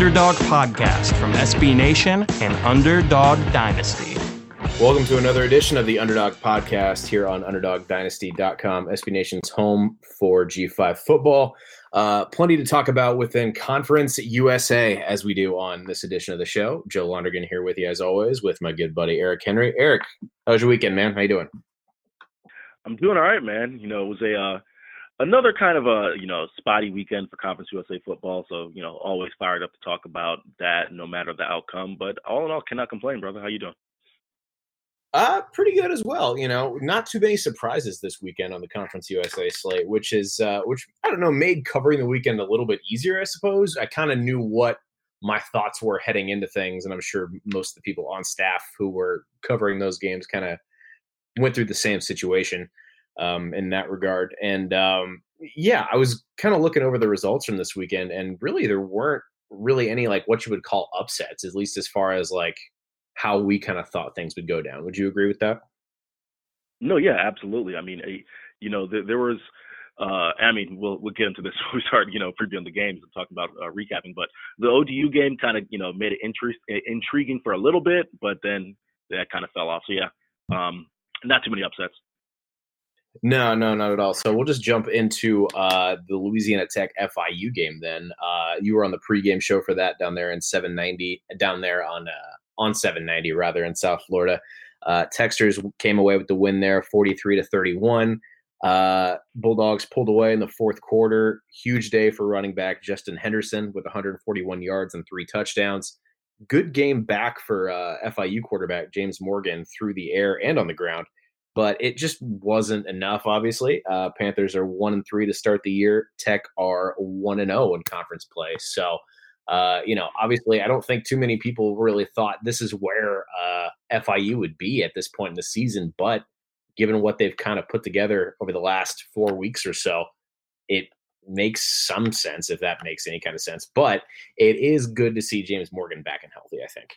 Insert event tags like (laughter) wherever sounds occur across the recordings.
the Underdog Podcast from SB Nation and Underdog Dynasty. Welcome to another edition of the Underdog Podcast here on UnderdogDynasty.com, SB Nation's home for G5 football. Uh, plenty to talk about within Conference USA as we do on this edition of the show. Joe Lonergan here with you as always with my good buddy Eric Henry. Eric, how was your weekend, man? How you doing? I'm doing all right, man. You know, it was a uh, another kind of a you know spotty weekend for Conference USA football. So you know, always fired up to talk about that, no matter the outcome. But all in all, cannot complain, brother. How you doing? Uh, pretty good as well. You know, not too many surprises this weekend on the Conference USA slate, which is uh, which I don't know made covering the weekend a little bit easier. I suppose I kind of knew what my thoughts were heading into things, and I'm sure most of the people on staff who were covering those games kind of went through the same situation um, in that regard. And um, yeah, I was kind of looking over the results from this weekend, and really there weren't really any like what you would call upsets, at least as far as like how we kind of thought things would go down. Would you agree with that? No, yeah, absolutely. I mean, you know, there, there was. Uh, I mean, we'll we'll get into this (laughs) when we start, you know, previewing the games and talking about uh, recapping. But the ODU game kind of, you know, made it intri- intriguing for a little bit, but then that kind of fell off. So yeah, um, not too many upsets. No, no, not at all. So we'll just jump into uh, the Louisiana Tech FIU game. Then uh, you were on the pregame show for that down there in 790, down there on uh, on 790 rather in South Florida. Uh, Texters came away with the win there, 43 to 31. Uh, Bulldogs pulled away in the fourth quarter. Huge day for running back Justin Henderson with 141 yards and three touchdowns. Good game back for uh, FIU quarterback James Morgan through the air and on the ground but it just wasn't enough. Obviously, uh, Panthers are one and three to start the year. Tech are one and zero in conference play. So, uh, you know, obviously, I don't think too many people really thought this is where uh, FIU would be at this point in the season. But given what they've kind of put together over the last four weeks or so, it makes some sense if that makes any kind of sense. But it is good to see James Morgan back and healthy. I think.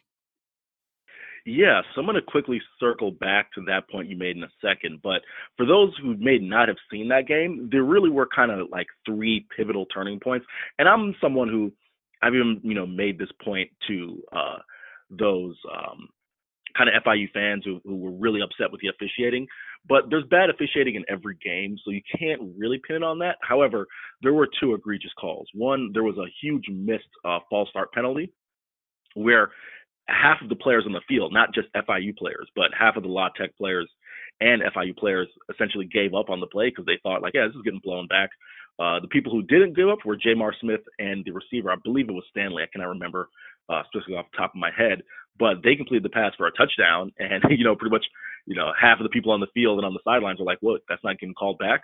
Yeah, so I'm going to quickly circle back to that point you made in a second. But for those who may not have seen that game, there really were kind of like three pivotal turning points. And I'm someone who I've even, you know, made this point to uh, those um, kind of FIU fans who, who were really upset with the officiating. But there's bad officiating in every game, so you can't really pin it on that. However, there were two egregious calls. One, there was a huge missed uh, false start penalty where half of the players on the field, not just FIU players, but half of the La Tech players and FIU players essentially gave up on the play because they thought like, yeah, this is getting blown back. Uh, the people who didn't give up were J'Mar Smith and the receiver. I believe it was Stanley. I cannot remember uh, specifically off the top of my head, but they completed the pass for a touchdown. (laughs) And you know, pretty much, you know, half of the people on the field and on the sidelines were like, "Look, that's not getting called back."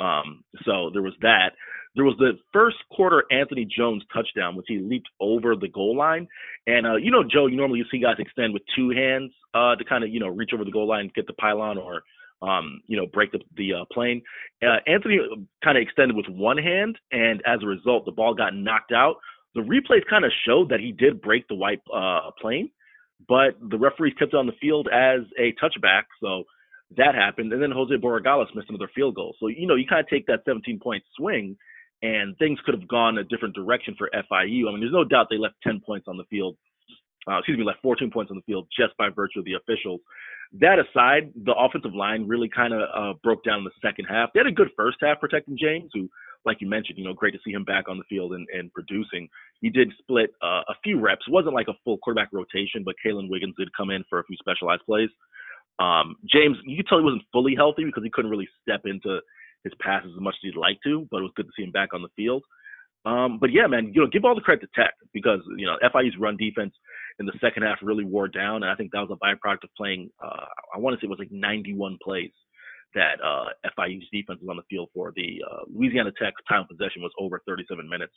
Um, so there was that. There was the first quarter Anthony Jones touchdown, which he leaped over the goal line. And uh, you know, Joe, you normally you see guys extend with two hands uh, to kind of you know reach over the goal line, get the pylon, or um, you know break the the uh, plane. Uh, Anthony kind of extended with one hand, and as a result, the ball got knocked out. The replays kind of showed that he did break the white uh, plane, but the referees kept it on the field as a touchback. So that happened, and then Jose Borregales missed another field goal. So you know you kind of take that 17 point swing and things could have gone a different direction for FIU. I mean, there's no doubt they left 10 points on the field. Uh, excuse me, left 14 points on the field just by virtue of the officials. That aside, the offensive line really kind of uh, broke down in the second half. They had a good first half protecting James, who, like you mentioned, you know, great to see him back on the field and, and producing. He did split uh, a few reps. It wasn't like a full quarterback rotation, but Kaylan Wiggins did come in for a few specialized plays. Um, James, you could tell he wasn't fully healthy because he couldn't really step into his passes as much as he'd like to, but it was good to see him back on the field. Um, but yeah, man, you know, give all the credit to Tech because you know FIU's run defense in the second half really wore down, and I think that was a byproduct of playing. Uh, I want to say it was like 91 plays that uh, FIU's defense was on the field for. The uh, Louisiana Tech time possession was over 37 minutes.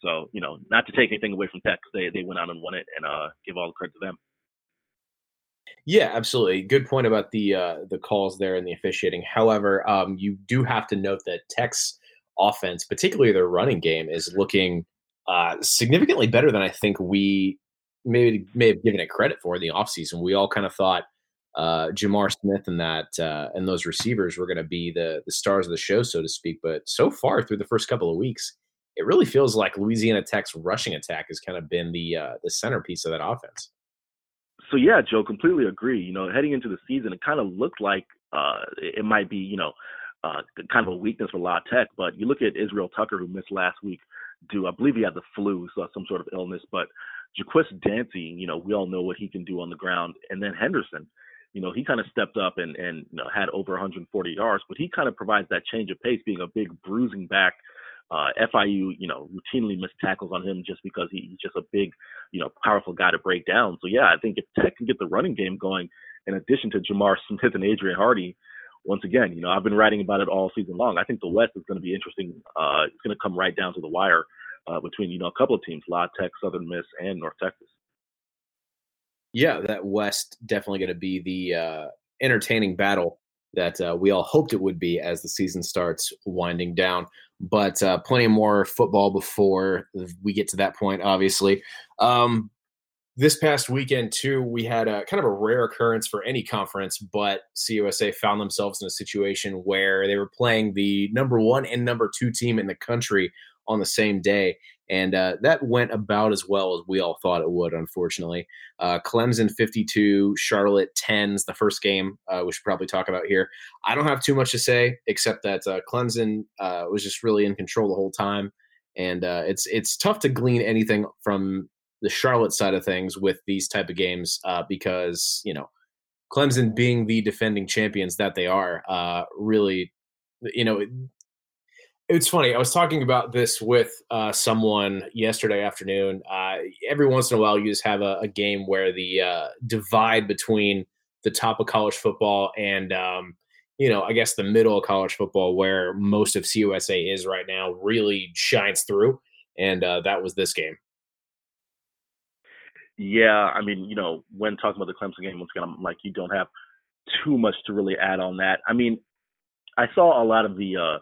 So you know, not to take anything away from Tech, they they went out and won it, and uh, give all the credit to them. Yeah, absolutely. Good point about the uh, the calls there and the officiating. However, um, you do have to note that Tech's offense, particularly their running game, is looking uh, significantly better than I think we maybe may have given it credit for in the offseason. We all kind of thought uh, J'Mar Smith and that uh, and those receivers were going to be the the stars of the show, so to speak. But so far through the first couple of weeks, it really feels like Louisiana Tech's rushing attack has kind of been the uh, the centerpiece of that offense. So yeah, Joe, completely agree. You know, heading into the season, it kind of looked like uh, it might be, you know, uh, kind of a weakness for La Tech. But you look at Israel Tucker, who missed last week, due I believe he had the flu, so some sort of illness. But Jaqwis Dancy, you know, we all know what he can do on the ground, and then Henderson. You know, he kind of stepped up and and you know had over 140 yards, but he kind of provides that change of pace, being a big bruising back uh, FIU, you know, routinely missed tackles on him just because he's just a big, you know, powerful guy to break down. So yeah, I think if Tech can get the running game going, in addition to J'Mar Smith and Adrian Hardy, once again, you know, I've been writing about it all season long. I think the West is going to be interesting. Uh, it's going to come right down to the wire uh, between you know a couple of teams, La Tech, Southern Miss, and North Texas. Yeah, that West definitely going to be the uh, entertaining battle that uh, we all hoped it would be as the season starts winding down. But uh, plenty more football before we get to that point, obviously. Um, this past weekend, too, we had a kind of a rare occurrence for any conference, but CUSA found themselves in a situation where they were playing the number one and number two team in the country on the same day. And uh, that went about as well as we all thought it would, unfortunately. Uh, Clemson 52, Charlotte 10s, the first game uh, we should probably talk about here. I don't have too much to say except that uh, Clemson uh, was just really in control the whole time. And uh, it's it's tough to glean anything from the Charlotte side of things with these type of games because, you know, Clemson being the defending champions that they are, really, you know, it's funny. I was talking about this with uh, someone yesterday afternoon. Uh, every once in a while, you just have a, a game where the uh, divide between the top of college football and, um, you know, I guess the middle of college football, where most of CUSA is right now, really shines through. And uh, that was this game. Yeah, I mean, you know, when talking about the Clemson game, once again, I'm like, you don't have too much to really add on that. I mean, I saw a lot of the uh,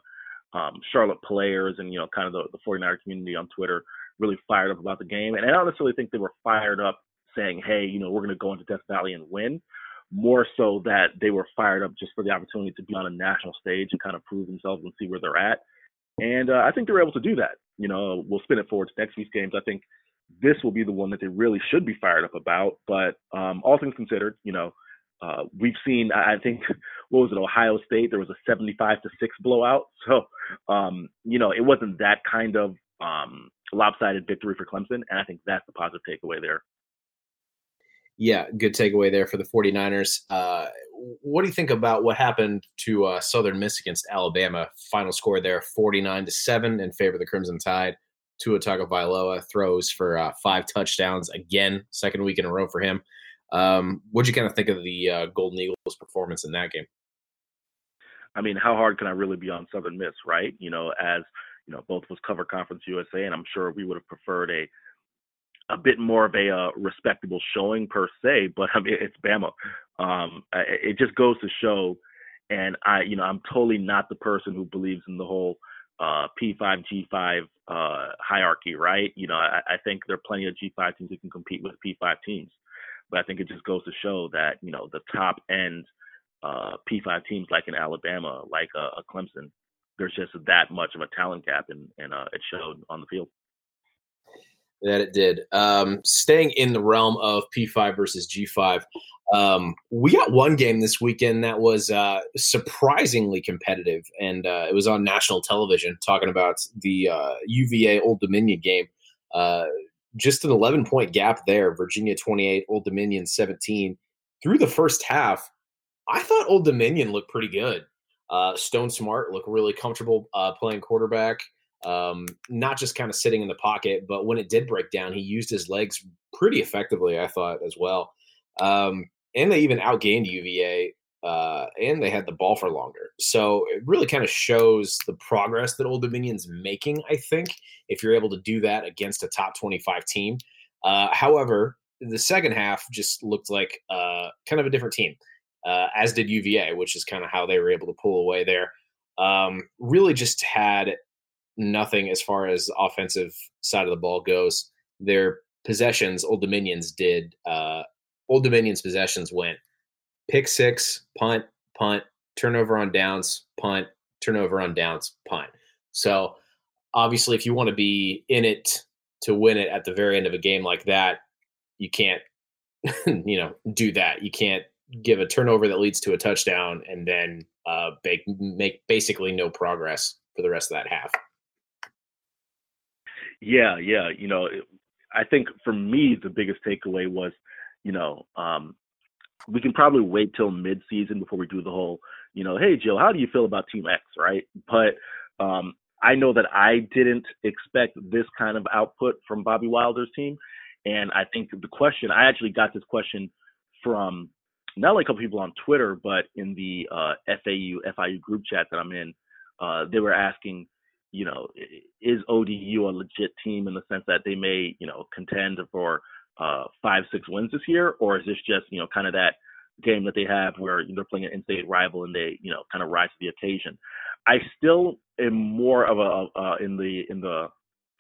um, Charlotte players and you know kind of the, the 49er community on Twitter really fired up about the game. And I don't necessarily think they were fired up saying, hey, you know, we're going to go into Death Valley and win. More so that they were fired up just for the opportunity to be on a national stage and kind of prove themselves and see where they're at. And uh, I think they were able to do that. You know, we'll spin it forward to next week's games. I think this will be the one that they really should be fired up about. But um, all things considered, you know, uh, we've seen, I think, (laughs) what was it, Ohio State? There was a 75 to six blowout. (laughs) So, um, you know, it wasn't that kind of um, lopsided victory for Clemson, and I think that's the positive takeaway there. Yeah, good takeaway there for the 49ers. Uh, what do you think about what happened to uh, Southern Miss against Alabama? Final score there, 49 to seven in favor of the Crimson Tide. Tua Tagovailoa throws for uh, five touchdowns again, second week in a row for him. Um, what do you kind of think of the uh, Golden Eagles' performance in that game? I mean, how hard can I really be on Southern Miss, right? You know, as you know, both was cover Conference USA, and I'm sure we would have preferred a a bit more of a uh, respectable showing per se, but (laughs) I mean, it's Bama. Um, it just goes to show, and I, you know, I'm totally not the person who believes in the whole uh, P5 G5 uh, hierarchy, right? You know, I, I think there are plenty of G5 teams who can compete with P5 teams. But I think it just goes to show that you know the top end uh, P5 teams like in Alabama, like uh, a Clemson, there's just that much of a talent gap, and, and uh, it showed on the field. That it did. Um, staying in the realm of P5 versus G5, um, we got one game this weekend that was uh, surprisingly competitive, and uh, it was on national television talking about the uh, UVA Old Dominion game. Just an 11 point gap there. Virginia 28, Old Dominion 17. Through the first half, I thought Old Dominion looked pretty good. Uh, Stone Smartt looked really comfortable uh, playing quarterback, um, not just kind of sitting in the pocket, but when it did break down, he used his legs pretty effectively, I thought, as well. Um, and they even outgained UVA uh, and they had the ball for longer. So it really kind of shows the progress that Old Dominion's making, I think, if you're able to do that against a top 25 team. Uh, however, the second half just looked like uh, kind of a different team, uh, as did UVA, which is kind of how they were able to pull away there. Um, really just had nothing as far as offensive side of the ball goes. Their possessions, Old Dominion's did, uh, Old Dominion's possessions went pick six, punt, punt, turnover on downs, punt, turnover on downs, punt. So obviously, if you want to be in it to win it at the very end of a game like that, you can't, (laughs) you know, do that. You can't give a turnover that leads to a touchdown and then uh, make, make basically no progress for the rest of that half. Yeah, yeah. You know, I think for me the biggest takeaway was, you know, um, we can probably wait till mid-season before we do the whole, you know, hey Joe, how do you feel about Team X, right? But um, I know that I didn't expect this kind of output from Bobby Wilder's team, and I think the question I actually got this question from not only a couple people on Twitter, but in the uh, FAU FIU group chat that I'm in, uh, they were asking, you know, is ODU a legit team in the sense that they may, you know, contend for uh, five, six wins this year, or is this just, you know, kind of that game that they have where they're playing an in-state rival and they, you know, kind of rise to the occasion? I still am more of a uh, in the in the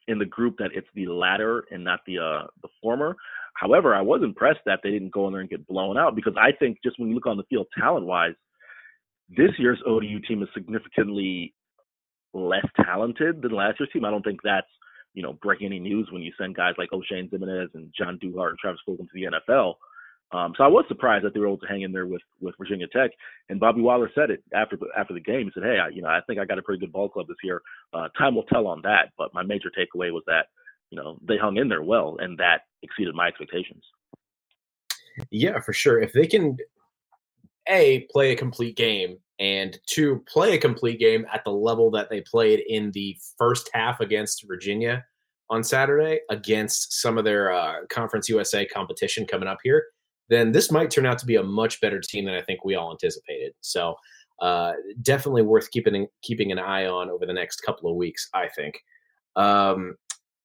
in the group that it's the latter and not the uh, the former. However, I was impressed that they didn't go in there and get blown out because I think just when you look on the field talent wise, this year's ODU team is significantly less talented than last year's team. I don't think that's you know break any news when you send guys like Oshane Ximines and John Duhart and Travis Fulgham to the NFL. Um, so I was surprised that they were able to hang in there with with Virginia Tech. And Bobby Wilder said it after the, after the game. He said, "Hey, I, you know, I think I got a pretty good ball club this year. Uh, time will tell on that." But my major takeaway was that you know they hung in there well, and that exceeded my expectations. Yeah, for sure. If they can, a play a complete game, and to play a complete game at the level that they played in the first half against Virginia on Saturday against some of their uh, Conference USA competition coming up here then this might turn out to be a much better team than I think we all anticipated. So uh, definitely worth keeping keeping an eye on over the next couple of weeks. I think. Um,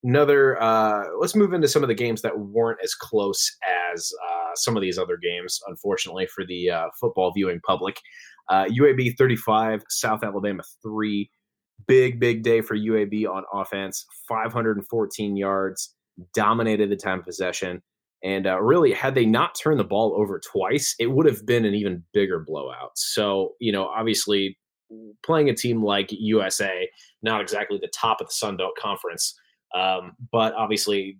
another. Uh, let's move into some of the games that weren't as close as uh, some of these other games. Unfortunately for the uh, football viewing public, UAB uh, 35, South Alabama three. Big big day for UAB on offense. 514 yards, dominated the time possession. And uh, really, had they not turned the ball over twice, it would have been an even bigger blowout. So, you know, obviously, playing a team like USA, not exactly the top of the Sun Belt Conference, um, but obviously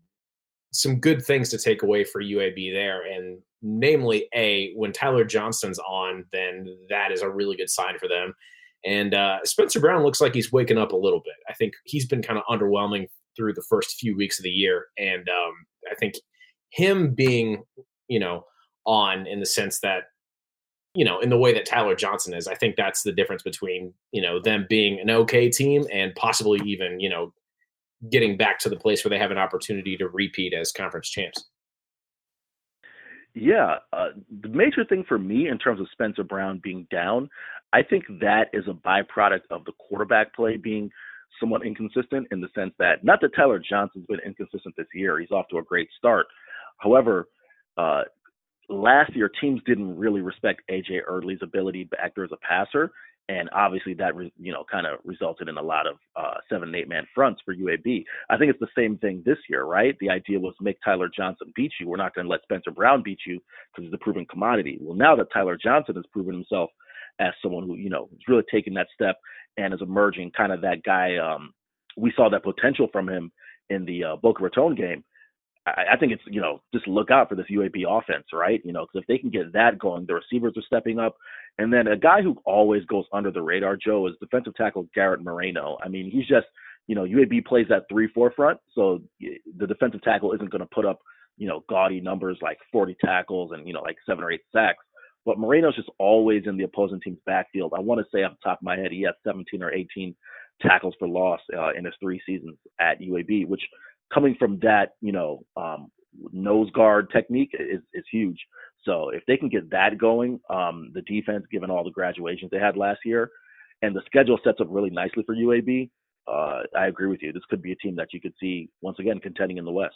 some good things to take away for UAB there. And namely, A, when Tyler Johnston's on, then that is a really good sign for them. And uh, Spencer Brown looks like he's waking up a little bit. I think he's been kind of underwhelming through the first few weeks of the year. And um, I think him being, you know, on in the sense that, you know, in the way that Tyler Johnston is, I think that's the difference between, you know, them being an okay team and possibly even, you know, getting back to the place where they have an opportunity to repeat as conference champs. Yeah, uh, the major thing for me in terms of Spencer Brown being down, I think that is a byproduct of the quarterback play being somewhat inconsistent in the sense that not that Tyler Johnston's been inconsistent this year. He's off to a great start, However, uh, last year teams didn't really respect AJ Erdely's ability back there as a passer, and obviously that re- you know kind of resulted in a lot of uh, seven and eight man fronts for UAB. I think it's the same thing this year, right? The idea was make Tyler Johnston beat you. We're not going to let Spencer Brown beat you because he's a proven commodity. Well, now that Tyler Johnston has proven himself as someone who you know is really taking that step and is emerging, kind of that guy. Um, we saw that potential from him in the uh, Boca Raton game. I, I think it's you know just look out for this UAB offense, right? You know, because if they can get that going, the receivers are stepping up, and then a guy who always goes under the radar, Joe, is defensive tackle Garrett Marino. I mean, he's just you know UAB plays that three four front, so the defensive tackle isn't going to put up you know gaudy numbers like 40 tackles and you know like seven or eight sacks. But Marino's just always in the opposing team's backfield. I want to say off the top of my head, he has 17 or 18 tackles for loss uh, in his three seasons at UAB, which coming from that, you know, um, nose guard technique is, is huge. So if they can get that going, um, the defense, given all the graduations they had last year, and the schedule sets up really nicely for UAB, uh, I agree with you. This could be a team that you could see once again contending in the West.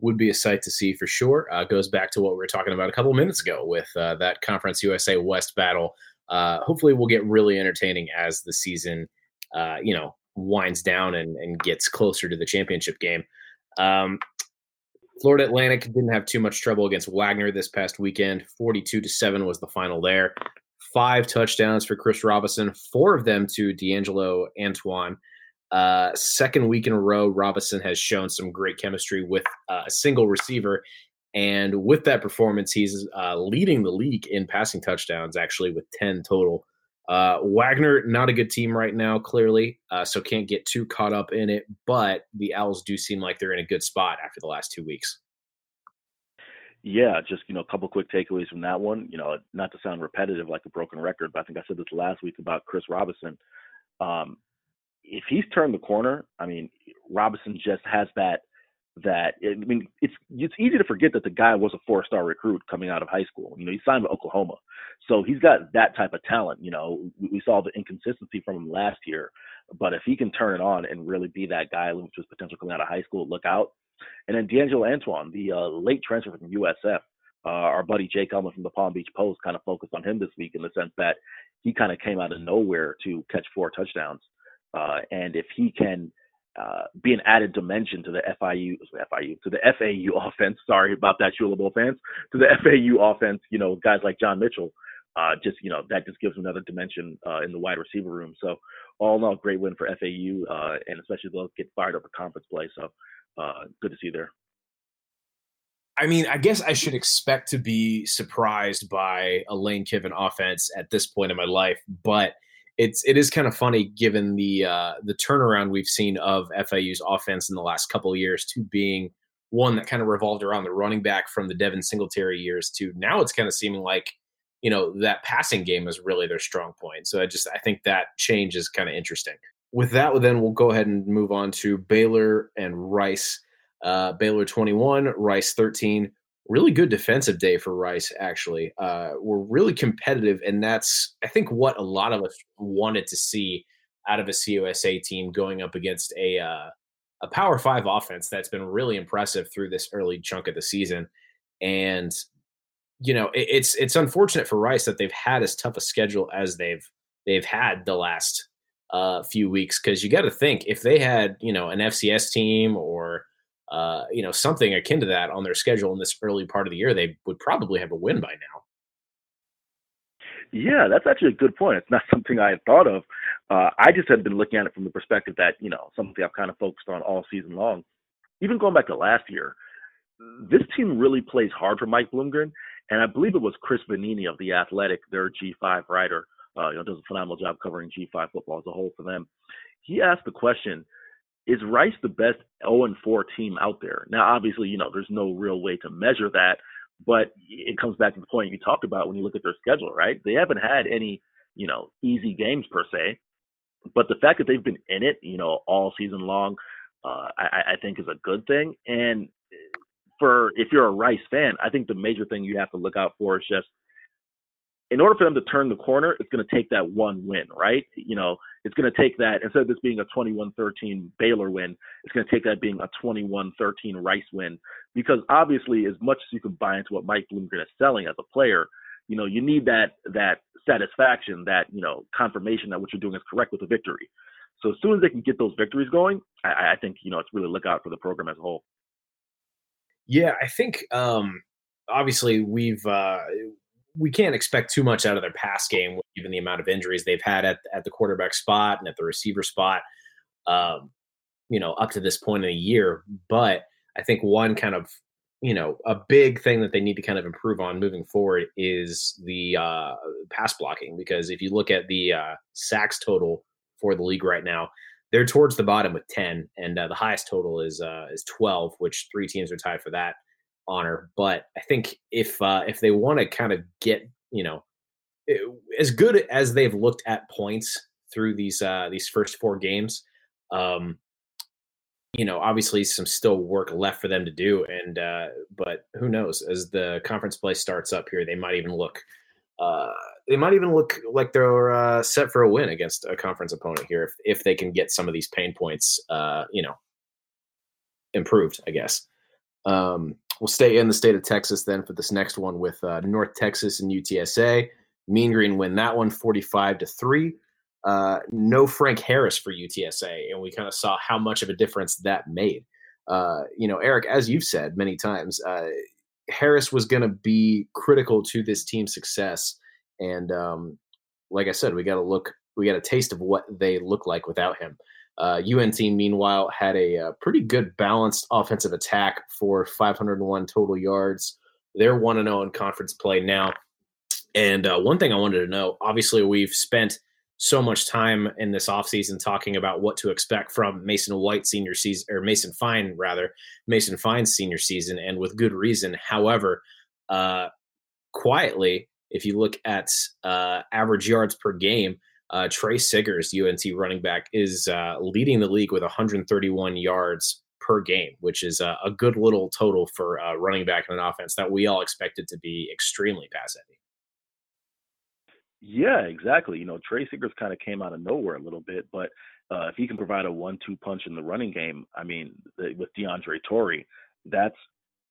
Would be a sight to see for sure. Uh, goes back to what we were talking about a couple minutes ago with uh, that Conference USA West battle. Uh, hopefully, we'll get really entertaining as the season, uh, you know, winds down and, and gets closer to the championship game. Um, Florida Atlantic didn't have too much trouble against Wagner this past weekend. 42 to 7 was the final there. Five touchdowns for Chris Robinson, four of them to D'Angelo Antoine. Uh, second week in a row, Robinson has shown some great chemistry with uh, a single receiver. And with that performance, he's uh, leading the league in passing touchdowns, actually, with 10 total. Uh, Wagner, not a good team right now, clearly, uh, so can't get too caught up in it. But the Owls do seem like they're in a good spot after the last two weeks. Yeah, just you know, a couple quick takeaways from that one. You know, not to sound repetitive like a broken record, but I think I said this last week about Chris Robinson. Um, if he's turned the corner, I mean, Robinson just has that that I mean, it's it's easy to forget that the guy was a four-star recruit coming out of high school. You know, he signed with Oklahoma, so he's got that type of talent. You know, we, saw the inconsistency from him last year, but if he can turn it on and really be that guy, which was potential coming out of high school, look out. And then D'Angelo Antoine, the uh, late transfer from USF, uh, our buddy Jake Elman from the Palm Beach Post kind of focused on him this week in the sense that he kind of came out of nowhere to catch four touchdowns. Uh, and if he can uh, be an added dimension to the FIU, FIU to the FAU (laughs) offense. Sorry about that, Shula Bowl fans. To the FAU offense, you know, guys like John Mitchell, uh, just you know, that just gives another dimension uh, in the wide receiver room. So all in all, great win for FAU, uh, and especially those get fired up for conference play. So uh, good to see there. I mean, I guess I should expect to be surprised by a Lane Kiffin offense at this point in my life, but it's it is kind of funny given the uh, the turnaround we've seen of FAU's offense in the last couple of years to being one that kind of revolved around the running back from the Devin Singletary years to now it's kind of seeming like you know that passing game is really their strong point. So I just I think that change is kind of interesting. With that, then we'll go ahead and move on to Baylor and Rice. Uh, Baylor 21, Rice 13 really good defensive day for Rice. Actually, uh, we're really competitive, and that's I think what a lot of us wanted to see out of a CUSA team going up against a uh, a Power Five offense that's been really impressive through this early chunk of the season. And you know, it, it's it's unfortunate for Rice that they've had as tough a schedule as they've they've had the last uh, few weeks because you got to think if they had you know an FCS team or uh, you know, something akin to that on their schedule in this early part of the year, they would probably have a win by now. Yeah, that's actually a good point. It's not something I had thought of. Uh, I just had been looking at it from the perspective that, you know, something I've kind of focused on all season long. Even going back to last year, this team really plays hard for Mike Bloomgren. And I believe it was Chris Vannini of The Athletic, their G5 writer, uh, you know, does a phenomenal job covering G5 football as a whole for them. He asked the question, is Rice the best 0 and 4 team out there? Now, obviously, you know, there's no real way to measure that, but it comes back to the point you talked about when you look at their schedule, right? They haven't had any, you know, easy games per se, but the fact that they've been in it, you know, all season long, uh, I, I think is a good thing. And for if you're a Rice fan, I think the major thing you have to look out for is just in order for them to turn the corner, it's going to take that one win, right? You know, it's going to take that instead of this being a 21-13 Baylor win, it's going to take that being a 21-13 Rice win because obviously, as much as you can buy into what Mike Bloomgren is selling as a player, you know, you need that that satisfaction, that you know, confirmation that what you're doing is correct with a victory. So as soon as they can get those victories going, I, I think you know it's really look out for the program as a whole. Yeah, I think um, obviously we've uh, we can't expect too much out of their pass game, given the amount of injuries they've had at, at the quarterback spot and at the receiver spot, um, you know, up to this point in the year. But I think one kind of, you know, a big thing that they need to kind of improve on moving forward is the uh, pass blocking. Because if you look at the uh, sacks total for the league right now, they're towards the bottom with 10, and uh, the highest total is uh, is 12, which three teams are tied for that honor. But I think if uh, if they want to kind of get you know eh, as good as they've looked at points through these uh, these first four games, um, you know, obviously some still work left for them to do. And uh, but who knows? As the conference play starts up here, they might even look. Uh, they might even look like they're uh, set for a win against a conference opponent here if, if they can get some of these pain points, uh, you know, improved. I guess. Um, we'll stay in the state of Texas then for this next one with uh, North Texas and UTSA. Mean Green win that one 45 to 3. Uh, no Frank Harris for UTSA, and we kind of saw how much of a difference that made. Uh, you know, Eric, as you've said many times, uh, Harris was going to be critical to this team's success. And um, like I said, we got to look, we got a taste of what they look like without him. Uh, UNT, meanwhile, had a, a, uh, pretty good balanced offensive attack for 501 total yards. They're 1 0 in conference play now. And uh, one thing I wanted to know obviously, we've spent so much time in this offseason talking about what to expect from Mason White senior season, or Mason Fine, rather, Mason Fine's senior season, and with good reason. However, uh, quietly, if you look at uh, average yards per game, uh, Tre Siggers, UNT running back, is uh, leading the league with 131 yards per game, which is a, a good little total for a running back in an offense that we all expected to be extremely pass heavy. Yeah, exactly. You know, Tre Siggers kind of came out of nowhere a little bit, but uh, if he can provide a one-two punch in the running game, I mean, with DeAndre Torrey, that's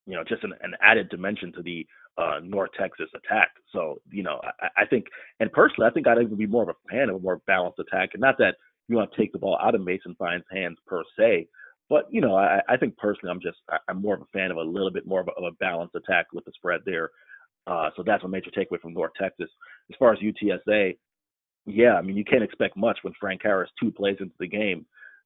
you know just an, an added dimension to the uh, North Texas attack. So, you know, I, I think, and personally, I think I'd even be more of a fan of a more balanced attack. And not that you want to take the ball out of Mason Fine's hands per se, but you know, I, I think personally, I'm just I'm more of a fan of a little bit more of a, of a balanced attack with the spread there. Uh, so that's a major takeaway from North Texas. As far as UTSA, yeah, I mean, you can't expect much when Frank Harris two plays into the game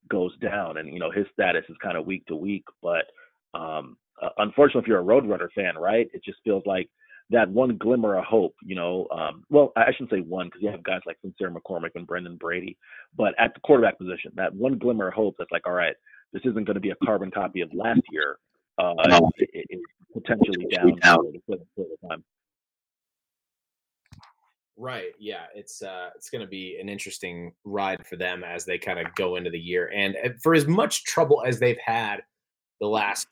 goes down, and you know his status is kind of week to week. But um, uh, unfortunately, if you're a Roadrunner fan, right, it just feels like that one glimmer of hope, you know. Um, well, I shouldn't say one because you have guys like Sincere McCormick and Brendan Brady, but at the quarterback position, that one glimmer of hope that's like, all right, this isn't going to be a carbon copy of last year. Uh, no. it, it, it's potentially down time. Right. Yeah. It's uh it's going to be an interesting ride for them as they kind of go into the year. And for as much trouble as they've had the last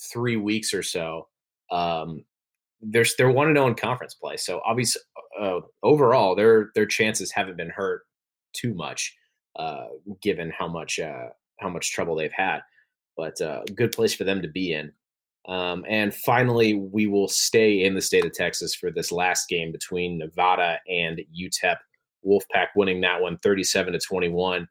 three weeks or so, um, they're they're one to zero in conference play. So obviously, uh, overall, their their chances haven't been hurt too much, uh, given how much uh, how much trouble they've had. But uh, good place for them to be in. Um, and finally, we will stay in the state of Texas for this last game between Nevada and UTEP. Wolfpack winning that one 37 to 21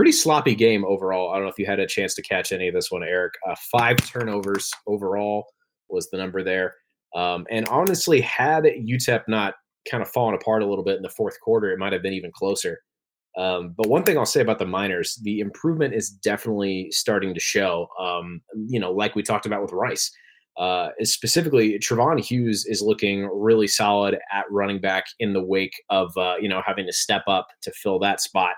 pretty sloppy game overall. I don't know if you had a chance to catch any of this one, Eric. Uh, five turnovers overall was the number there. Um, and honestly, had UTEP not kind of fallen apart a little bit in the fourth quarter, it might have been even closer. Um, but one thing I'll say about the Miners, the improvement is definitely starting to show. Um, you know, like we talked about with Rice. Uh, specifically, Treyvon Hughes is looking really solid at running back in the wake of uh, you know having to step up to fill that spot.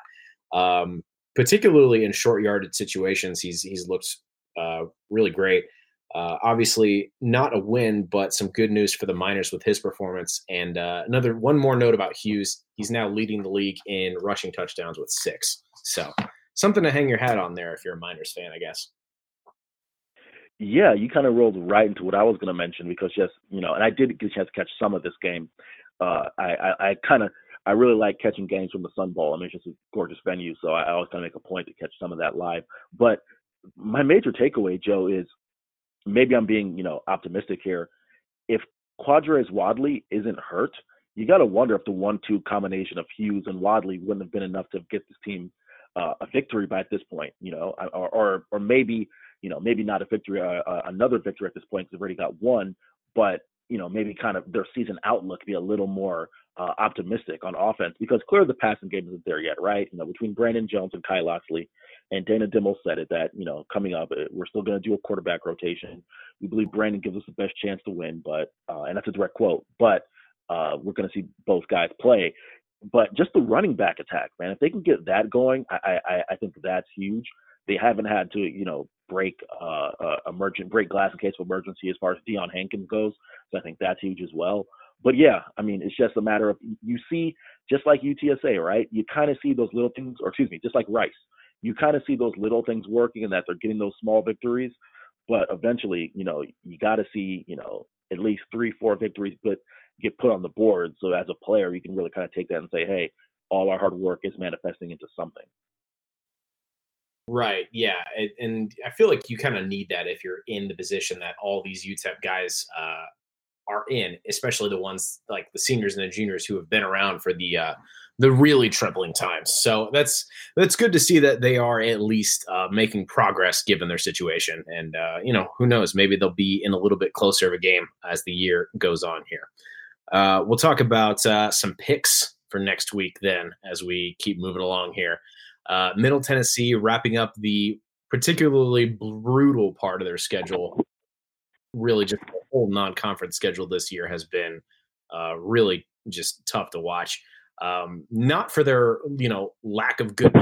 Um, particularly in short yarded situations, he's he's looked uh, really great. Uh, obviously, not a win, but some good news for the Miners with his performance. And uh, another one more note about Hughes: he's now leading the league in rushing touchdowns with six. So something to hang your hat on there if you're a Miners fan, I guess. Yeah, you kind of rolled right into what I was going to mention because just you know, and I did get a chance to catch some of this game. Uh, I, I, I kind of I really like catching games from the Sun Bowl. I mean, it's just a gorgeous venue, so I, always kind of make a point to catch some of that live. But my major takeaway, Joe, is maybe I'm being, you know, optimistic here. If Quardraiz Wadley isn't hurt, you got to wonder if the one-two combination of Hughes and Wadley wouldn't have been enough to get this team uh, a victory by at this point, you know, or or, or maybe you know maybe not a victory, uh, uh, another victory at this point because they've already got one, but you know maybe kind of their season outlook be a little more uh, optimistic on offense because clearly the passing game isn't there yet, right? You know, between Brandon Jones and Kai Locksley, and Dana Dimel said it that you know coming up uh, we're still going to do a quarterback rotation. We believe Brandon gives us the best chance to win, but uh, and that's a direct quote. But uh, we're going to see both guys play. But just the running back attack, man, if they can get that going, I I, I think that's huge. They haven't had to you know break uh, uh, emergent break glass in case of emergency as far as Deion Hankins goes. So I think that's huge as well but yeah, I mean, it's just a matter of you see, just like UTSA, right? You kind of see those little things, or excuse me, just like Rice, you kind of see those little things working and that they're getting those small victories. But eventually, you know, you got to see, you know, at least three, four victories, but get put on the board. So as a player, you can really kind of take that and say, hey, all our hard work is manifesting into something. Right. Yeah. And I feel like you kind of need that if you're in the position that all these UTEP guys uh, are in, especially the ones like the seniors and the juniors who have been around for the uh, the really troubling times. So that's that's good to see that they are at least uh, making progress given their situation. And uh, you know, who knows? Maybe they'll be in a little bit closer of a game as the year goes on here. Uh, we'll talk about uh, some picks for next week then as we keep moving along here. Uh, Middle Tennessee wrapping up the particularly brutal part of their schedule. Really, just the whole non-conference schedule this year has been uh, really just tough to watch. Um, not for their you know lack of good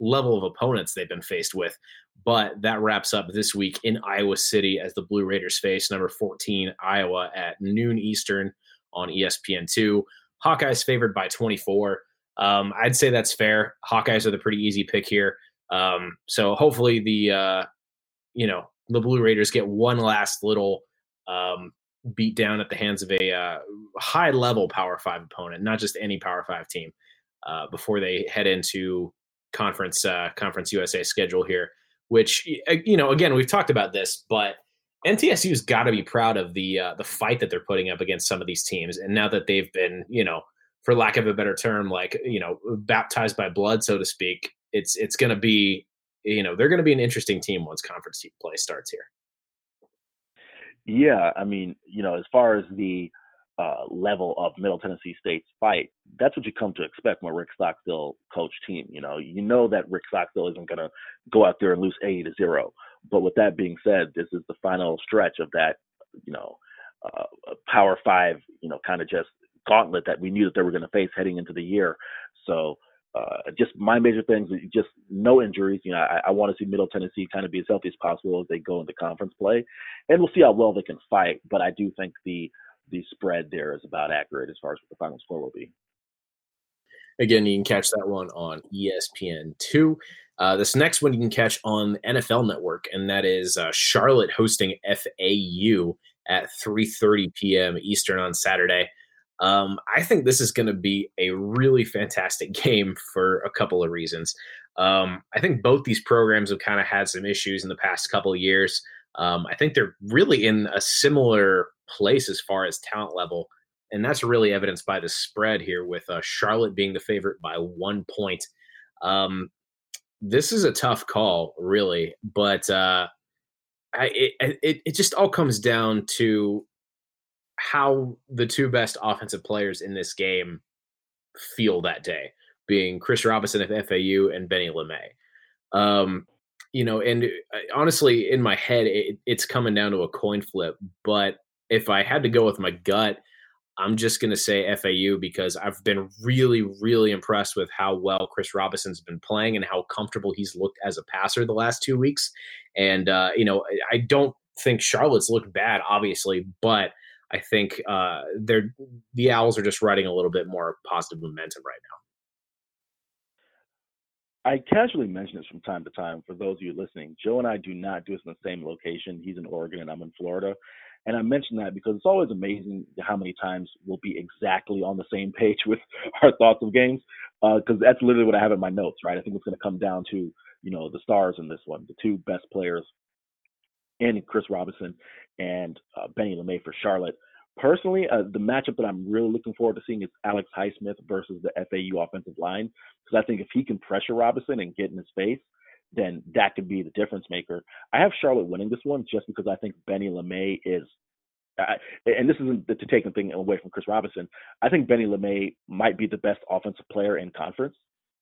level of opponents they've been faced with, but that wraps up this week in Iowa City as the Blue Raiders face number 14 Iowa at noon Eastern on ESPN2. Hawkeyes favored by 24. Um, I'd say that's fair. Hawkeyes are the pretty easy pick here. Um, so hopefully the uh, you know the Blue Raiders get one last little um, beat down at the hands of a uh, high level Power Five opponent, not just any Power Five team, uh, before they head into conference uh, Conference USA schedule here. Which you know, again, we've talked about this, but MTSU's got to be proud of the uh, the fight that they're putting up against some of these teams, and now that they've been, you know, for lack of a better term, like you know, baptized by blood, so to speak. It's it's going to be, you know, they're going to be an interesting team once conference play starts here. Yeah, I mean, you know, as far as the uh, level of Middle Tennessee State's fight, that's what you come to expect from a Rick Stockstill coach team. You know, you know that Rick Stockstill isn't going to go out there and lose 80 to zero. But with that being said, this is the final stretch of that, you know, uh, Power Five, you know, kind of just gauntlet that we knew that they were going to face heading into the year. So uh, just my major things, just no injuries. You know, I, I want to see Middle Tennessee kind of be as healthy as possible as they go into conference play, and we'll see how well they can fight. But I do think the the spread there is about accurate as far as what the final score will be. Again, you can catch that one on ESPN2. Uh, this next one you can catch on NFL Network, and that is uh, Charlotte hosting FAU at 3:30 p.m. Eastern on Saturday. Um, I think this is going to be a really fantastic (laughs) game for a couple of reasons. Um, I think both these programs have kind of had some issues in the past couple of years. Um, I think they're really in a similar place as far as talent level, and that's really evidenced by the spread here, with uh, Charlotte being the favorite by one point. Um, this is a tough call, really, but uh, I, it, it it just all comes down to how the two best offensive players in this game feel that day, being Chris Robinson of FAU and Benny LeMay. Um, you know, and uh, honestly, in my head, it, it's coming down to a coin flip. But if I had to go with my gut, I'm just going to say FAU because I've been really, really impressed with how well Chris Robinson's been playing and how comfortable he's looked as a passer the last two weeks. And, uh, you know, I don't think Charlotte's looked bad, obviously, but I think uh, they're the Owls are just riding a little bit more positive momentum right now. I casually mention this from time to time for those of you listening. Joe and I do not do this in the same location. He's in Oregon and I'm in Florida. And I mention that because it's always amazing how many times we'll be exactly on the same (laughs) page with our thoughts of games. Because uh, that's literally what I have in my notes, right? I think it's going to come down to, you know, the stars in this one, the two best players and Chris Robinson and uh, Benny LeMay for Charlotte. Personally, uh, the matchup that I'm really looking forward to seeing is Alex Highsmith versus the FAU offensive line. Because I think if he can pressure Robinson and get in his face, then that could be the difference maker. I have Charlotte winning this one just because I think Benny LeMay is, uh, and this isn't to take anything away from Chris Robinson. I think Benny LeMay might be the best offensive player in conference.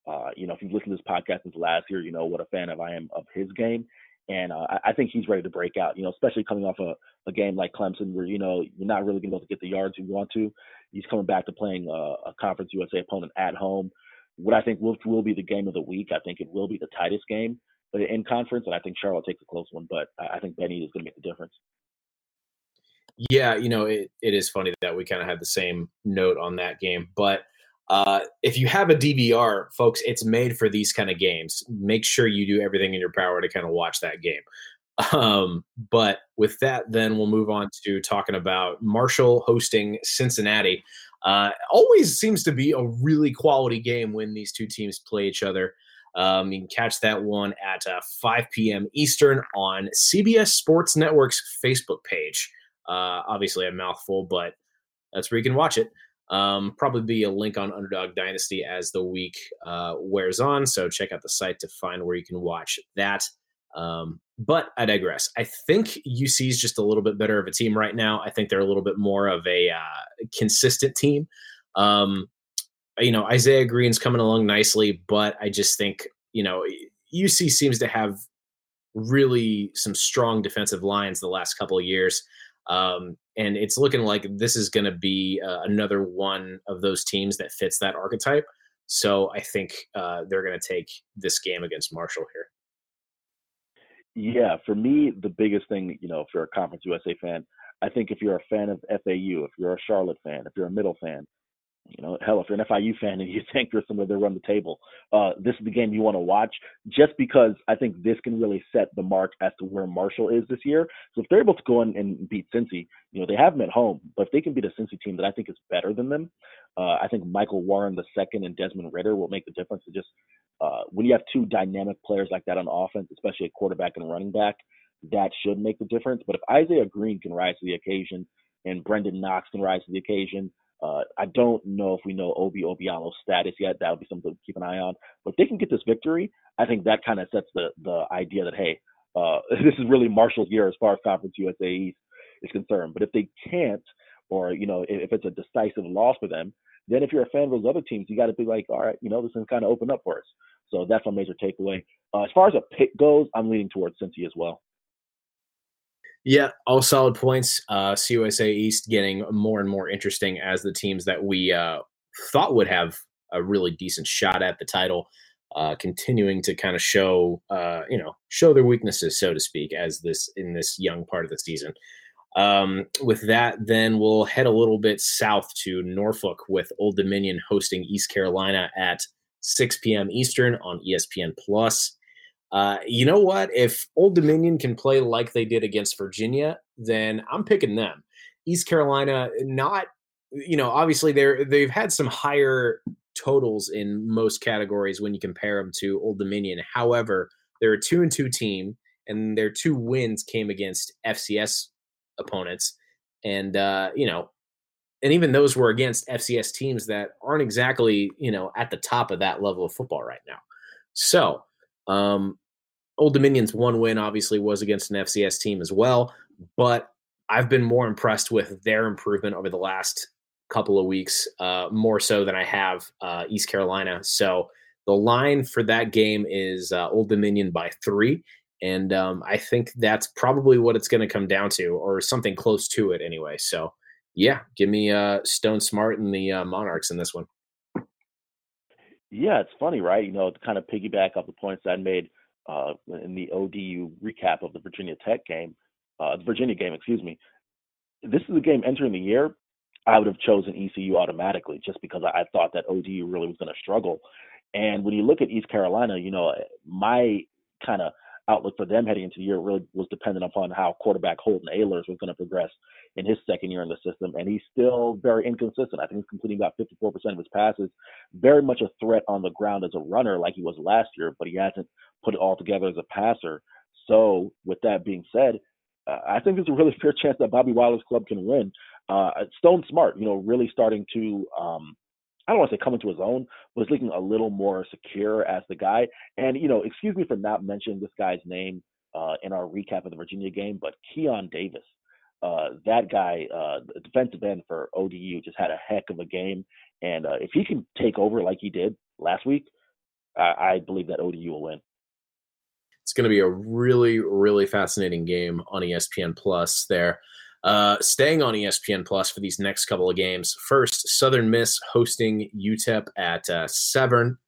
Uh, you know, if you've listened to this podcast since last year, you know what a fan of I am of his game and uh, I think he's ready to break out. You know, especially coming off a, a game like Clemson, where you know you're not really going to be able to get the yards you want to. He's coming back to playing a, a Conference USA opponent at home. What I think will will be the game of the week. I think it will be the tightest game in conference, and I think Charlotte takes a close one. But I think Benny is going to make the difference. Yeah, you know, it, it is funny that we kind of had the same note on that game, but uh, if you have a DVR, folks, it's made for these kind of games. Make sure you do everything in your power to kind of watch that game. Um, but with that, then we'll move on to talking about Marshall hosting Cincinnati. Uh, always seems to be a really quality game when these two teams play each other. Um, you can catch that one at uh, 5 p.m. Eastern on CBS Sports Network's Facebook page. Uh, obviously, a mouthful, but that's where you can watch it. Um, probably be a link on Underdog Dynasty as the week uh, wears on. So check out the site to find where you can watch that. Um, but I digress. I think UC is just a little bit better of a team right now. I think they're a little bit more of a uh, consistent team. Um, you know, Isaiah Green's coming along nicely, but I just think, you know, UC seems to have really some strong defensive lines the last couple of years. Um, and it's looking like this is going to be uh, another one of those teams that fits that archetype. So I think uh, they're going to take this game against Marshall here. Yeah, for me, the biggest thing, you know, if you're a Conference USA fan, I think if you're a fan of FAU, if you're a Charlotte fan, if you're a Middle fan, you know, hell, if you're an FIU fan and you (laughs) think there's somewhere to run the table, uh, this is the game you want to watch just because I think this can really set the mark as to where Marshall is this year. So if they're able to go in and beat Cincy, you know, they have them at home, but if they can beat a Cincy team that I think is better than them, uh, I think Michael Warren the second and Desmond Ridder will make the difference. It just uh, when you have two dynamic players like that on offense, especially a quarterback and running back, that should make the difference. But if Isaiah Green can rise to the occasion and Brenden Knox can rise to the occasion, uh, I don't know if we know Obi Obialo's status yet. That would be something to keep an eye on. But if they can get this victory, I think that kind of sets the the idea that hey, uh, (laughs) this is really Marshall's year as far as Conference USA East is concerned. But if they can't, or you know, if, if it's a decisive loss for them, then if you're a fan of those other teams, you got to be like, all right, you know, this is kind of open up for us. So that's my major takeaway. Uh, as far as a pick goes, I'm leaning towards Cincy as well. Yeah, all solid points. Uh, CUSA East getting more and more interesting as the teams that we uh, thought would have a really decent shot at the title, uh, continuing to kind of show, uh, you know, show their weaknesses, so to speak, as this in this young part of the season. Um, with that, then we'll head a little bit south to Norfolk with Old Dominion hosting East Carolina at 6 p.m. Eastern on ESPN Plus. Uh, you know what? If Old Dominion can play like they did against Virginia, then I'm picking them. East Carolina, not you know, obviously they're they've had some higher totals in most categories when you compare them to Old Dominion. However, they're a two and two team, and their two wins came against FCS opponents, and uh, you know, and even those were against FCS teams that aren't exactly you know at the top of that level of football right now. So um, Old Dominion's one win obviously was against an FCS team as well, but I've been more impressed with their improvement over the last couple of weeks, uh, more so than I have uh, East Carolina. So the line for that game is uh, Old Dominion by three. And um, I think that's probably what it's going to come down to, or something close to it anyway. So, yeah, give me uh, Stone Smartt and the uh, Monarchs in this one. Yeah, it's funny, right? You know, to kind of piggyback off the points I made uh, in the ODU recap of the Virginia Tech game, uh, the Virginia game, excuse me. This is a game entering the year. I would have chosen ECU automatically just because I, thought that ODU really was going to struggle. And when you look at East Carolina, you know, my kind of outlook for them heading into the year really was dependent upon how quarterback Holden Ahlers was going to progress in his second year in the system. And he's still very inconsistent. I think he's completing about 54% of his passes, very much a threat on the ground as a runner like he was last year, but he hasn't put it all together as a passer. So, with that being said, uh, I think there's a really (laughs) fair chance that Bobby Wilder's club can win. Uh, Stone Smartt, you know, really starting to um, I don't want to say coming to his own, was looking a little more secure as the guy. And you know, excuse me for not mentioning this guy's name uh, in our recap of the Virginia game, but Keon Davis, uh, that guy, uh, the defensive end for ODU, just had a heck of a game. And uh, if he can take over like he did last week, I, I believe that ODU will win. It's going to be a really, really fascinating game on ESPN Plus there. Uh, staying on ESPN Plus for these next couple of games. First, Southern Miss hosting UTEP at uh, Severn.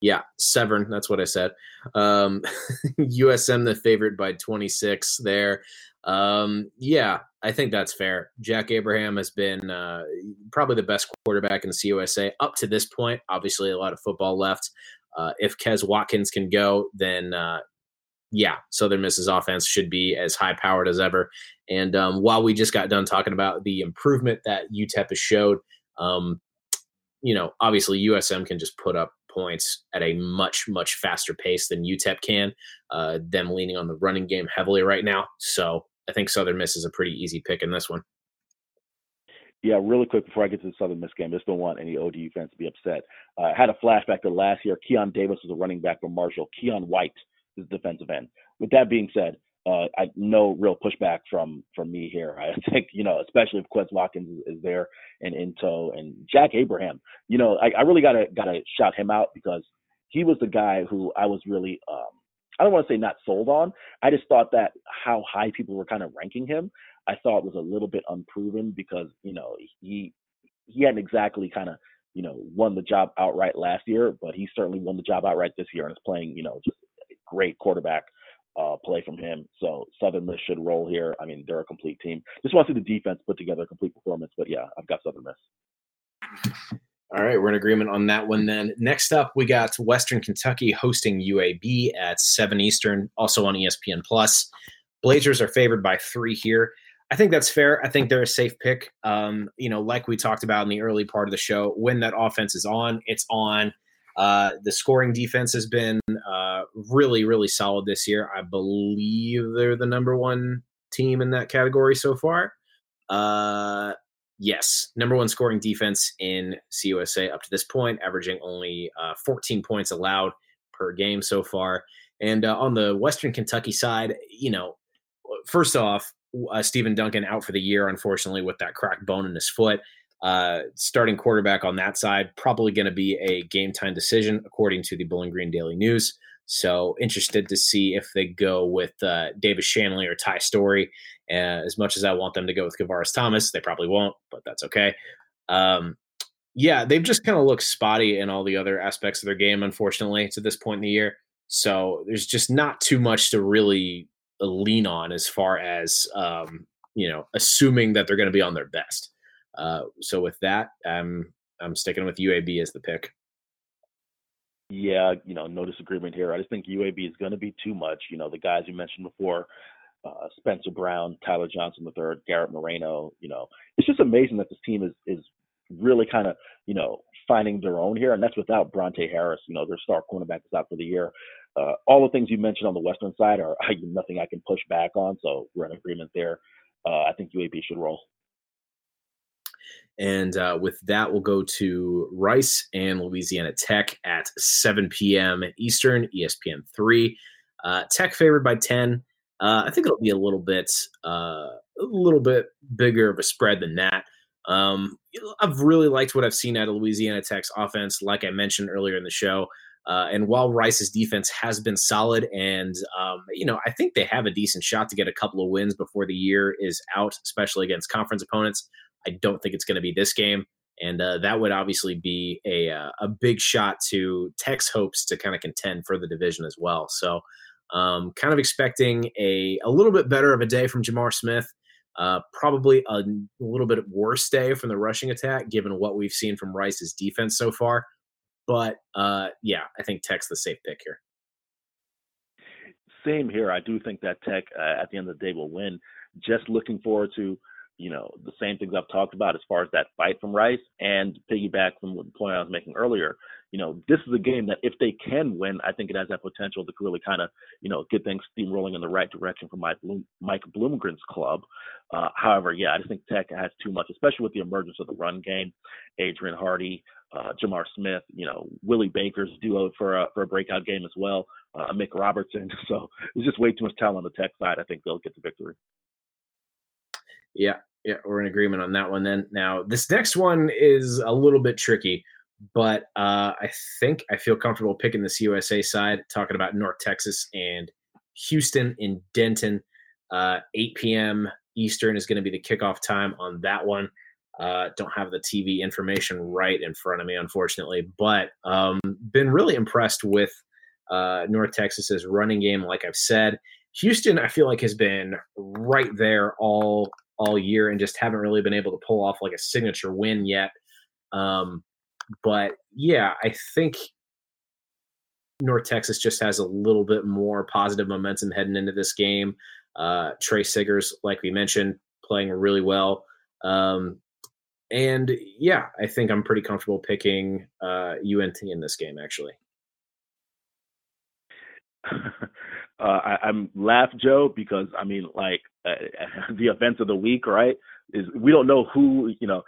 Yeah, Severn. That's what I said. Um, (laughs) USM the favorite by 26 there. Um, yeah, I think that's fair. Jack Abraham has been uh, probably the best quarterback in the CUSA up to this point. Obviously, a lot of football left. Uh, if Quez Watkins can go, then uh, yeah, Southern Miss's offense should be as high powered as ever. And um, while we just got done talking about the improvement that UTEP has showed, um, you know, obviously USM can just put up points at a much much faster pace than UTEP can. Uh, them leaning on the running game heavily right now, so I think Southern Miss is a pretty easy pick in this one. Yeah, really quick before I get to the Southern Miss game, I just don't want any ODU fans to be upset. Uh, I had a flashback to last year. Keon Davis was a running back for Marshall. Keon White is defensive end. With that being said, uh, I no real pushback from from me here. (laughs) I think you know, especially if Quez Watkins is, is there and Into and Jack Abraham. You know, I, I really gotta gotta shout him out because he was the guy who I was really um, I don't want to say not sold on. I just thought that how high people were kind of ranking him, I thought was a little bit unproven because you know he he hadn't exactly kind of you know won the job outright last year, but he certainly won the job outright this year and is playing you know just a great quarterback uh, play from him. So Southern Miss should roll here. I mean, they're a complete team. Just want to see the defense put together a complete performance. But yeah, I've got Southern Miss. All right, we're in agreement on that one then. Next up, we got Western Kentucky hosting UAB at 7 Eastern, also on ESPN Plus. Blazers are favored by three here. I think that's fair. I think they're a safe pick. Um, you know, like we talked about in the early part of the show, when that offense is on, it's on. Uh, the scoring defense has been uh, really, really solid this year. I believe they're the number one team in that category so far. Uh, yes, number one scoring defense in CUSA up to this point, averaging only uh, 14 points allowed per game so far. And uh, on the Western Kentucky side, you know, first off, uh, Steven Duncan out for the year, unfortunately, with that cracked bone in his foot. Uh, starting quarterback on that side, probably going to be a game time decision, according to the Bowling Green Daily News. So interested to see if they go with uh, Davis Shanley or Ty Storey. Uh, as much as I want them to go with Gavaris Thomas, they probably won't, but that's okay. Um, yeah, they've just kind of looked spotty in all the other aspects of their game, unfortunately, to this point in the year. So there's just not too much to really uh, lean on as far as um, you know, assuming that they're going to be on their best. Uh, so with that, I'm I'm sticking with UAB as the pick. Yeah, you know, no disagreement here. I just think UAB is going to be too much. You know, the guys you mentioned before, uh, Spencer Brown, Tyler Johnston III, Garrett Marino. You know, it's just amazing that this team is is really kind of you know finding their own here, and that's without Brontae Harris. You know, their star cornerback is out for the year. Uh, all the things you mentioned on the Western side are (laughs) nothing I can push back on, so we're in agreement there. Uh, I think UAB should roll. And uh, with that, we'll go to Rice and Louisiana Tech at 7 p.m. Eastern, ESPN 3. Uh, Tech favored by 10. Uh, I think it'll be a little bit, uh, a little bit bigger of a spread than that. Um, I've really liked what I've seen out of Louisiana Tech's offense, like I mentioned earlier in the show. Uh, and while Rice's defense has been solid, and um, you know, I think they have a decent shot to get a couple of wins before the year is out, especially against conference opponents. I don't think it's going to be this game, and uh, that would obviously be a uh, a big shot to Tech's hopes to kind of contend for the division as well. So, um, kind of expecting a a little bit better of a day from J'Mar Smith. Uh, probably a little bit worse day from the rushing attack, given what we've seen from Rice's defense so far. But uh, yeah, I think Tech's the safe pick here. Same here. I do think that Tech, uh, at the end of the day, will win. Just looking forward to you know, the same things I've talked about as far as that fight from Rice and piggyback from the point I was making earlier. You know, this is a game that if they can win, I think it has that potential to really kind of, you know, get things steamrolling in the right direction for Mike, Bloom, Mike Bloomgren's club. Uh, however, yeah, I just think Tech has too much, especially with the emergence of the run game. Adrian Hardy, uh, J'Mar Smith, you know, Willie Baker's duo for a, for a breakout game as well, uh, Mick Robertson. (laughs) So it's just way too much talent on the Tech side. I think they'll get the victory. Yeah, yeah, we're in agreement on that one. Then now this next one is a little bit tricky, but uh, I think I feel comfortable picking this USA side. Talking about North Texas and Houston in Denton, uh, 8 p.m. Eastern is going to be the kickoff time on that one. Uh, don't have the TV information right in front of me, unfortunately, but um, been really impressed with uh, North Texas's running game. Like I've said, Houston, I feel like has been right there all all year and just haven't really been able to pull off like a signature win yet. Um, but yeah, I think North Texas just has a little bit more positive momentum heading into this game. Uh, Tre Siggers, like we mentioned, playing really well. Um, and yeah, I think I'm pretty comfortable picking uh, UNT in this game, actually. (laughs) Uh, I, I'm laugh Joe because I mean like uh, (laughs) the events of the week, right? Is we don't know who you know.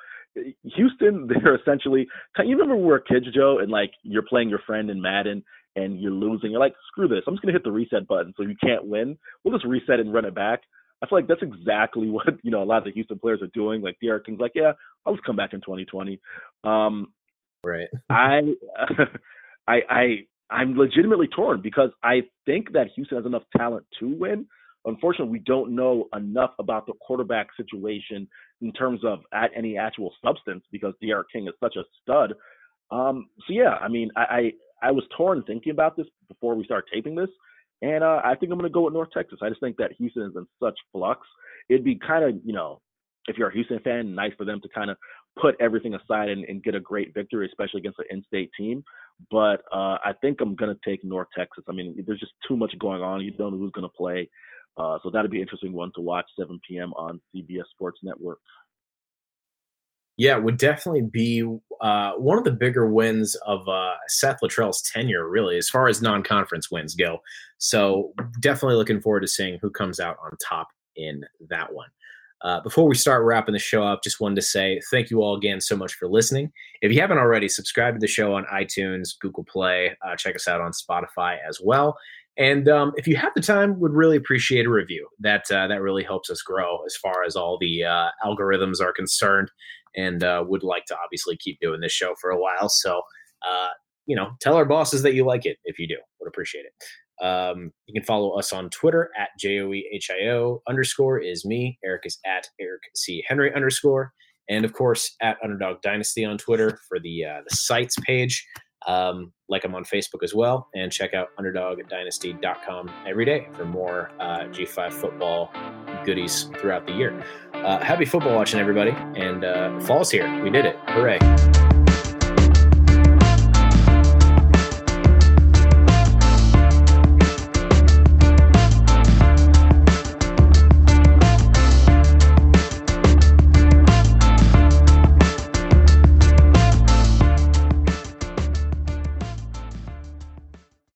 Houston, (laughs) they're essentially. You remember when we were kids, Joe, and like you're playing your friend in Madden, and you're losing, you're like, screw this. I'm just gonna hit the reset button. So you can't win. We'll just reset and run it back. I feel like that's exactly (laughs) what you know a lot of the Houston players are doing. Like D'Eriq King's like, yeah, I'll just come back in 2020. Um, right. I, I, I, I'm legitimately torn because I think that Houston has enough talent to win. Unfortunately, we don't know enough about the quarterback situation in terms of at any actual substance because D'Eriq King is such a stud. Um, so yeah, I mean, I, I I was torn thinking about this before we start taping this, and uh, I think I'm going to go with North Texas. I just think that Houston is in such flux. It'd be kind of, you know, if you're a Houston fan, nice for them to kind of put everything aside and, and, get a great victory, especially against an in-state team. But uh, I think I'm going to take North Texas. I mean, there's just too much going on. You don't know who's going to play. Uh, so that'd be an interesting one to watch 7 p.m. on CBS Sports Network. Yeah, would definitely be uh, one of the bigger wins of uh, Seth Littrell's tenure, really, as far as non-conference wins go. So definitely looking forward to seeing who comes out on top in that one. Uh, before we start wrapping the show up, just wanted to say thank you all again so much for listening. If you haven't already, subscribe to the show on iTunes, Google Play. Uh, check us out on Spotify as well. And um, if you have the time, would really appreciate a review. That uh, that really helps us grow as far as all the uh, algorithms are concerned and uh, would like to obviously keep doing this show for a while. So, uh, you know, tell our bosses that you like it if you do. Would appreciate it. Um, you can follow us on Twitter at joehio underscore is me. Eric is at Eric C Henry underscore, and of course at Underdog Dynasty on Twitter for the uh, the sites page. Um, like I'm on Facebook as well, and check out UnderdogDynasty.com every day for more uh, G5 football goodies throughout the year. Uh, happy football watching, everybody, and uh, fall's here. We did it. Hooray.